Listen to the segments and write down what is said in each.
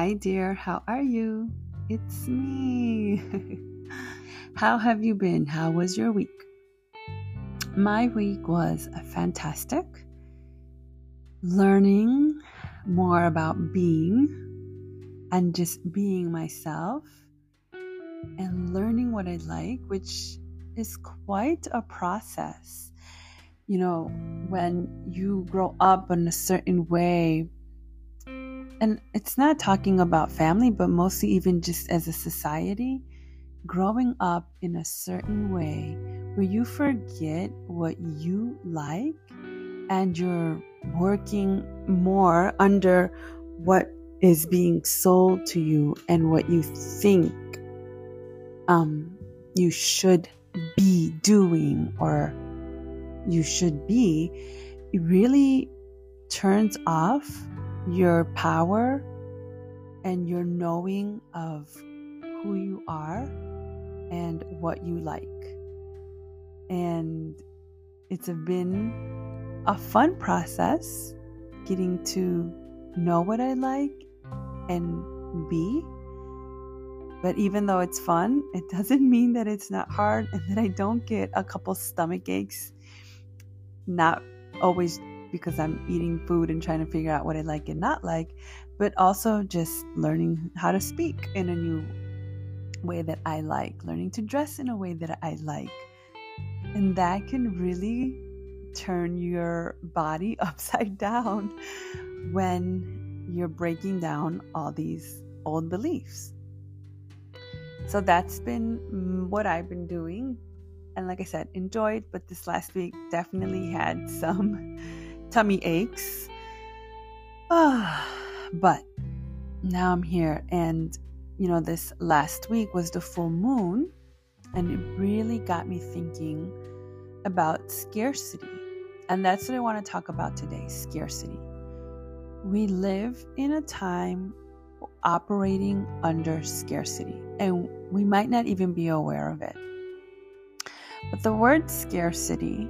Hi, dear. How are you? It's me. How have you been? How was your week? My week was fantastic. Learning more about being and just being myself and learning what I like, which is quite a process. You know, when you grow up in a certain way, and it's not talking about family, but mostly even just as a society, growing up in a certain way where you forget what you like and you're working more under what is being sold to you and what you think um, you should be doing or you should be, it really turns off your power and your knowing of who you are and what you like. And it's been a fun process getting to know what I like and be. But even though it's fun, it doesn't mean that it's not hard and that I don't get a couple stomach aches. Not always because I'm eating food and trying to figure out what I like and not like, but also just learning how to speak in a new way that I like, learning to dress in a way that I like. And that can really turn your body upside down when you're breaking down all these old beliefs. So that's been mm, what I've been doing. And like I said, enjoyed, but this last week definitely had some tummy aches. Ah, but now I'm here, and you know, this last week was the full moon, and it really got me thinking about scarcity. And that's what I want to talk about today scarcity. We live in a time operating under scarcity, and we might not even be aware of it. But the word scarcity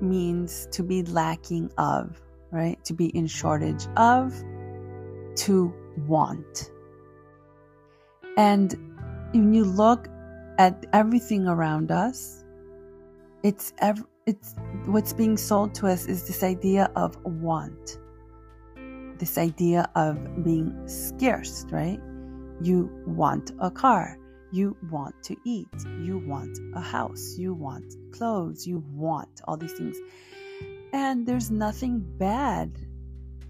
means to be lacking of, right? To be in shortage of, to want. And when you look at everything around us, it's ev- it's what's being sold to us is this idea of want. This idea of being scarce, right? You want a car. You want to eat. You want a house. You want clothes. You want all these things. And there's nothing bad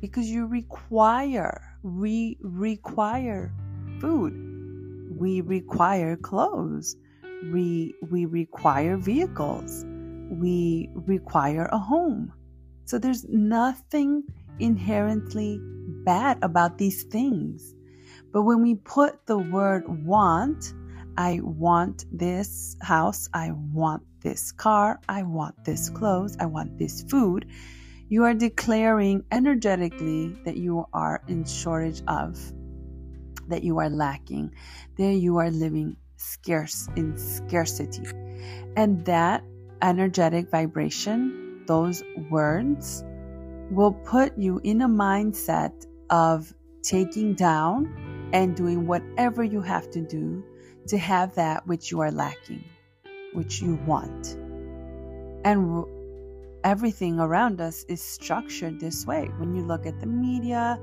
because you require, we require food. We require clothes. We, we require vehicles. We require a home. So there's nothing inherently bad about these things. But when we put the word want I want this house. I want this car. I want this clothes. I want this food. You are declaring energetically that you are in shortage of, that you are lacking, that you are living scarce in scarcity. And that energetic vibration, those words, will put you in a mindset of taking down and doing whatever you have to do to have that which you are lacking, which you want. And everything around us is structured this way. When you look at the media,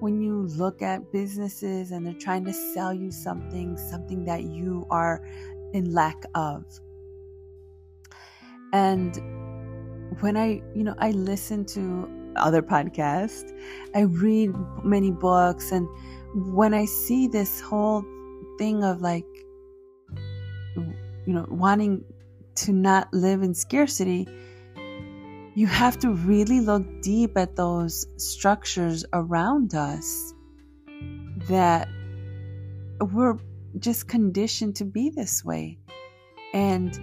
when you look at businesses and they're trying to sell you something, something that you are in lack of. And when I, you know, I listen to other podcasts, I read many books, and when I see this whole thing of like you know wanting to not live in scarcity you have to really look deep at those structures around us that we're just conditioned to be this way. And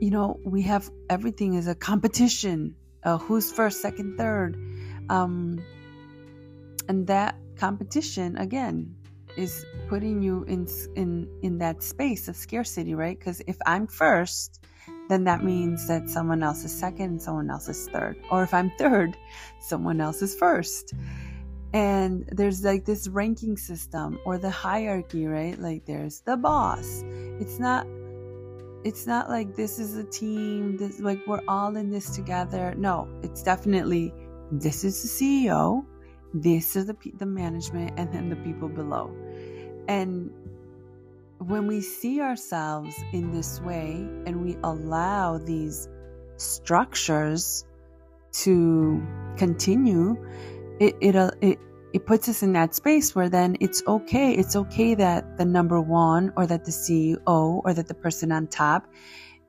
you know we have everything is a competition uh, who's first second third um, and that competition again is putting you in in in that space of scarcity, right? Because if I'm first, then that means that someone else is second someone else is third. Or if I'm third, someone else is first. and there's like this ranking system or the hierarchy right like there's the boss it's not it's not like this is a team this like we're all in this together no it's definitely this is the ceo this is the the management and then the people below and when we see ourselves in this way and we allow these structures to continue it it uh, it it puts us in that space where then it's okay. It's okay that the number one or that the CEO or that the person on top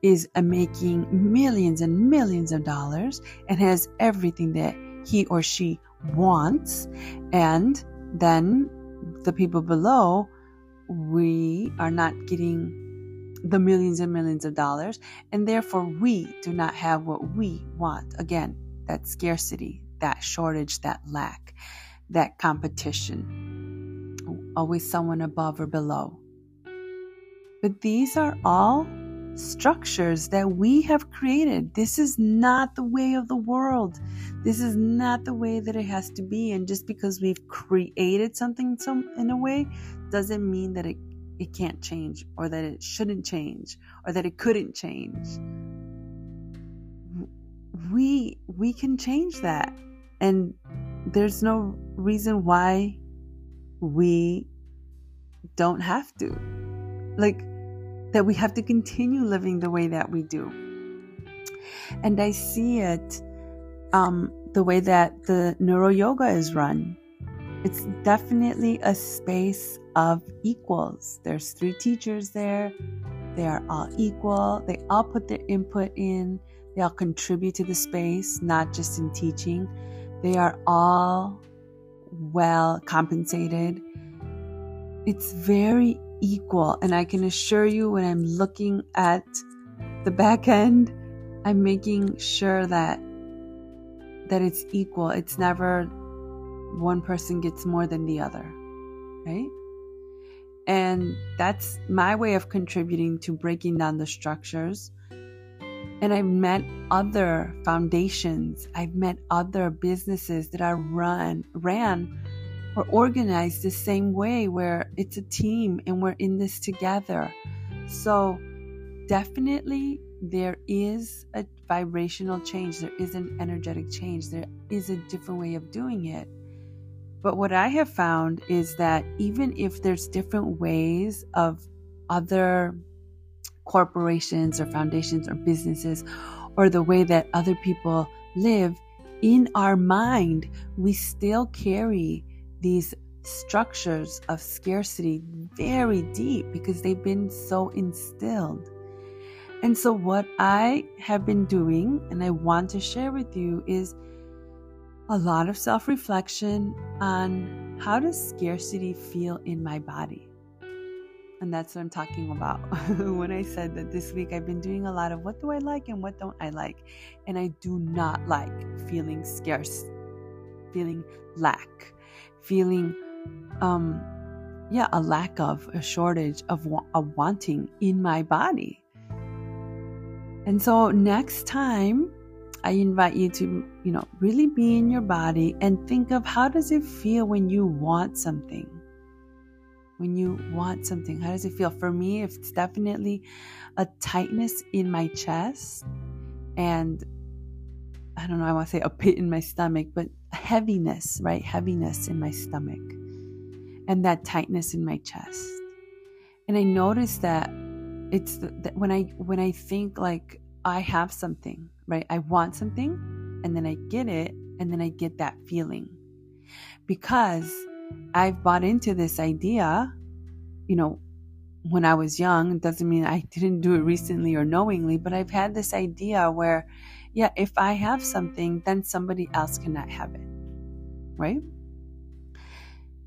is making millions and millions of dollars and has everything that he or she wants. And then the people below, we are not getting the millions and millions of dollars. And therefore, we do not have what we want. Again, that scarcity, that shortage, that lack, that competition. Always someone above or below. But these are all structures that we have created. This is not the way of the world. This is not the way that it has to be. And just because we've created something some in a way doesn't mean that it, it can't change or that it shouldn't change or that it couldn't change. We we can change that. And there's no reason why we don't have to. Like, that we have to continue living the way that we do. And I see it um, the way that the neuro yoga is run. It's definitely a space of equals. There's three teachers there. They are all equal. They all put their input in. They all contribute to the space, not just in teaching. They are all well compensated. It's very equal. And I can assure you, when I'm looking at the back end, I'm making sure that that it's equal. It's never one person gets more than the other, right? And that's my way of contributing to breaking down the structures and I've met other foundations, I've met other businesses that are run, ran or organized the same way where it's a team and we're in this together. So definitely there is a vibrational change, there is an energetic change, there is a different way of doing it. But what I have found is that even if there's different ways of other corporations or foundations or businesses or the way that other people live, in our mind, we still carry these structures of scarcity very deep because they've been so instilled. And so, what I have been doing and I want to share with you is a lot of self reflection on how does scarcity feel in my body? And that's what I'm talking about when I said that this week I've been doing a lot of what do I like and what don't I like. And I do not like feeling scarce, feeling lack, feeling, um, yeah, a lack of, a shortage of a wanting in my body. And so next time, I invite you to, you know, really be in your body and think of how does it feel when you want something? when you want something? How does it feel? For me, it's definitely a tightness in my chest and I don't know, I want to say a pit in my stomach, but heaviness, right? Heaviness in my stomach and that tightness in my chest. And I notice that it's the, that when I when I think like I have something, right? I want something and then I get it and then I get that feeling. Because I've bought into this idea, you know, when I was young. It doesn't mean I didn't do it recently or knowingly, but I've had this idea where, yeah, if I have something, then somebody else cannot have it. Right?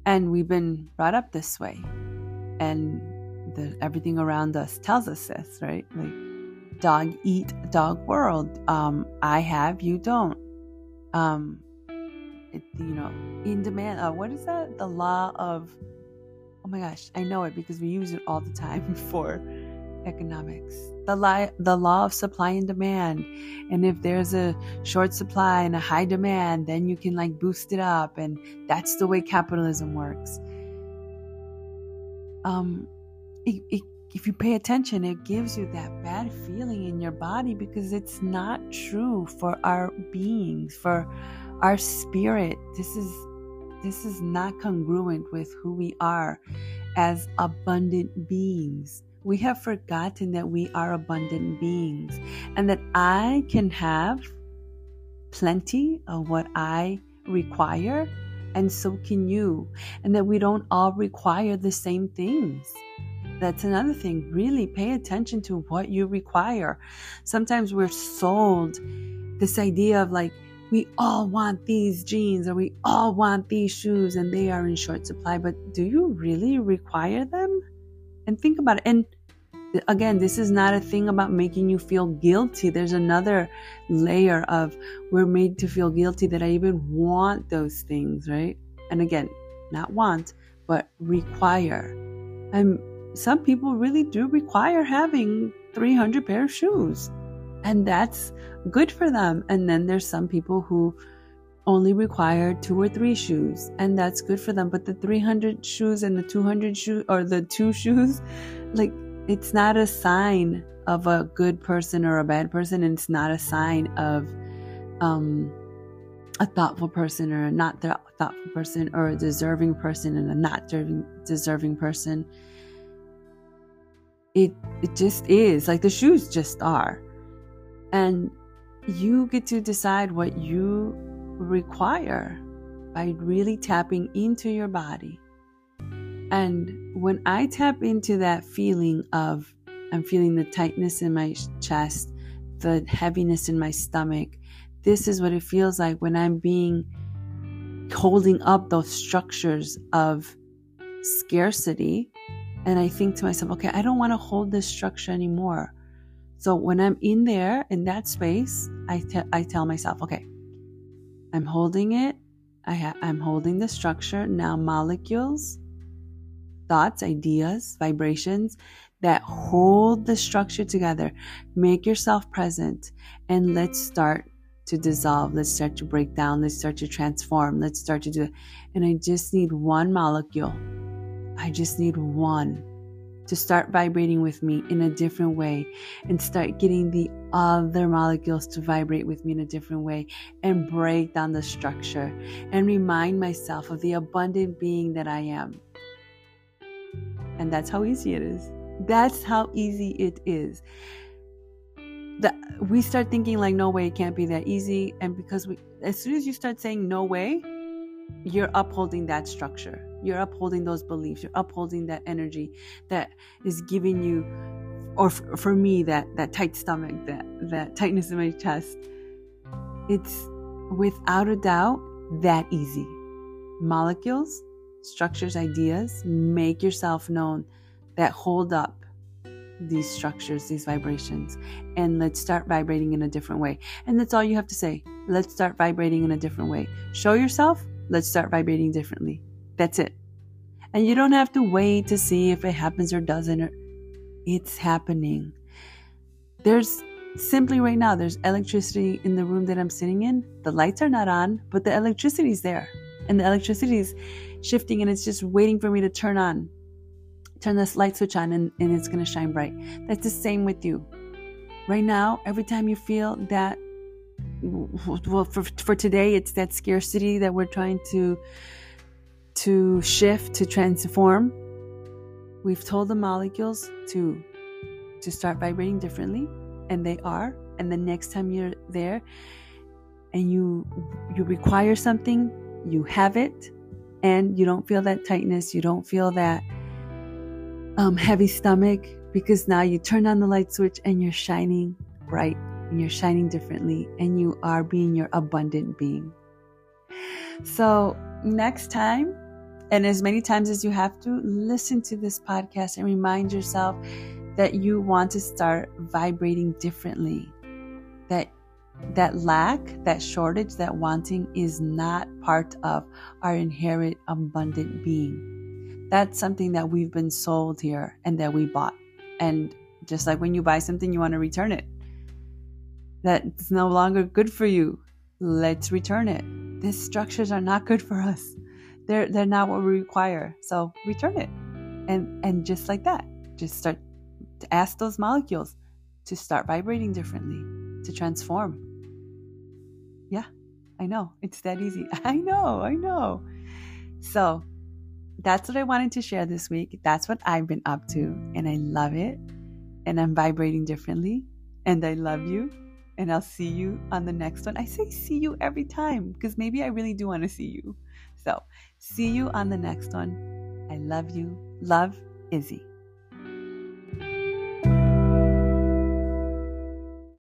And we've been brought up this way. And the, everything around us tells us this, right? Like dog eat dog world. Um, I have, you don't. Um, it, you know, in demand. Uh, what is that? The law of, oh my gosh, I know it because we use it all the time for economics, the, li- the law of supply and demand. And if there's a short supply and a high demand, then you can like boost it up. And that's the way capitalism works. Um, it, it, if you pay attention, it gives you that bad feeling in your body because it's not true for our beings, for our spirit. This is this is not congruent with who we are as abundant beings. We have forgotten that we are abundant beings and that I can have plenty of what I require, and so can you, and that we don't all require the same things. That's another thing. Really pay attention to what you require. Sometimes we're sold this idea of like, we all want these jeans or we all want these shoes and they are in short supply, but do you really require them? And think about it. And again, this is not a thing about making you feel guilty. There's another layer of we're made to feel guilty that I even want those things, right? And again, not want, but require. And some people really do require having 300 pair of shoes and that's good for them. And then there's some people who only require two or three shoes, and that's good for them. But the 300 shoes and the 200 shoes, or the two shoes, like it's not a sign of a good person or a bad person, and it's not a sign of um, a thoughtful person or a not thoughtful person, or a deserving person and a not deserving, deserving person. It it just is like the shoes just are. And you get to decide what you require by really tapping into your body. And when I tap into that feeling of I'm feeling the tightness in my chest, the heaviness in my stomach, this is what it feels like when I'm being holding up those structures of scarcity. And I think to myself, okay, I don't want to hold this structure anymore. So when I'm in there in that space, I, te- I tell myself, okay, I'm holding it. I ha- I'm holding the structure. Now, molecules, thoughts, ideas, vibrations that hold the structure together. Make yourself present and let's start to dissolve. Let's start to break down. Let's start to transform. Let's start to do it. And I just need one molecule. I just need one to start vibrating with me in a different way and start getting the other molecules to vibrate with me in a different way and break down the structure and remind myself of the abundant being that I am. And that's how easy it is. That's how easy it is. That we start thinking like no way it can't be that easy and because we as soon as you start saying no way you're upholding that structure. You're upholding those beliefs. You're upholding that energy that is giving you, or f- for me, that that tight stomach, that that tightness in my chest. It's without a doubt that easy. Molecules, structures, ideas, make yourself known that hold up these structures, these vibrations, and let's start vibrating in a different way. And that's all you have to say. Let's start vibrating in a different way. Show yourself let's start vibrating differently. That's it. And you don't have to wait to see if it happens or doesn't. It's happening. There's simply right now, there's electricity in the room that I'm sitting in. The lights are not on, but the electricity is there. And the electricity is shifting and it's just waiting for me to turn on, turn this light switch on, and, and it's going to shine bright. That's the same with you. Right now, every time you feel that well for, for today it's that scarcity that we're trying to to shift to transform. We've told the molecules to to start vibrating differently and they are. And the next time you're there and you you require something you have it and you don't feel that tightness you don't feel that um, heavy stomach because now you turn on the light switch and you're shining bright and you're shining differently and you are being your abundant being. So, next time, and as many times as you have to, listen to this podcast and remind yourself that you want to start vibrating differently. That that lack, that shortage, that wanting is not part of our inherent abundant being. That's something that we've been sold here and that we bought. And Just like when you buy something, you want to return it. That's no longer good for you. Let's return it. These structures are not good for us. They're they're not what we require. So return it. And and just like that, just start to ask those molecules to start vibrating differently, to transform. Yeah, I know. It's that easy. I know, I know. So that's what I wanted to share this week. That's what I've been up to, and I love it. And I'm vibrating differently, and I love you. And I'll see you on the next one. I say see you every time because maybe I really do want to see you. So, see you on the next one. I love you. Love, Izzy.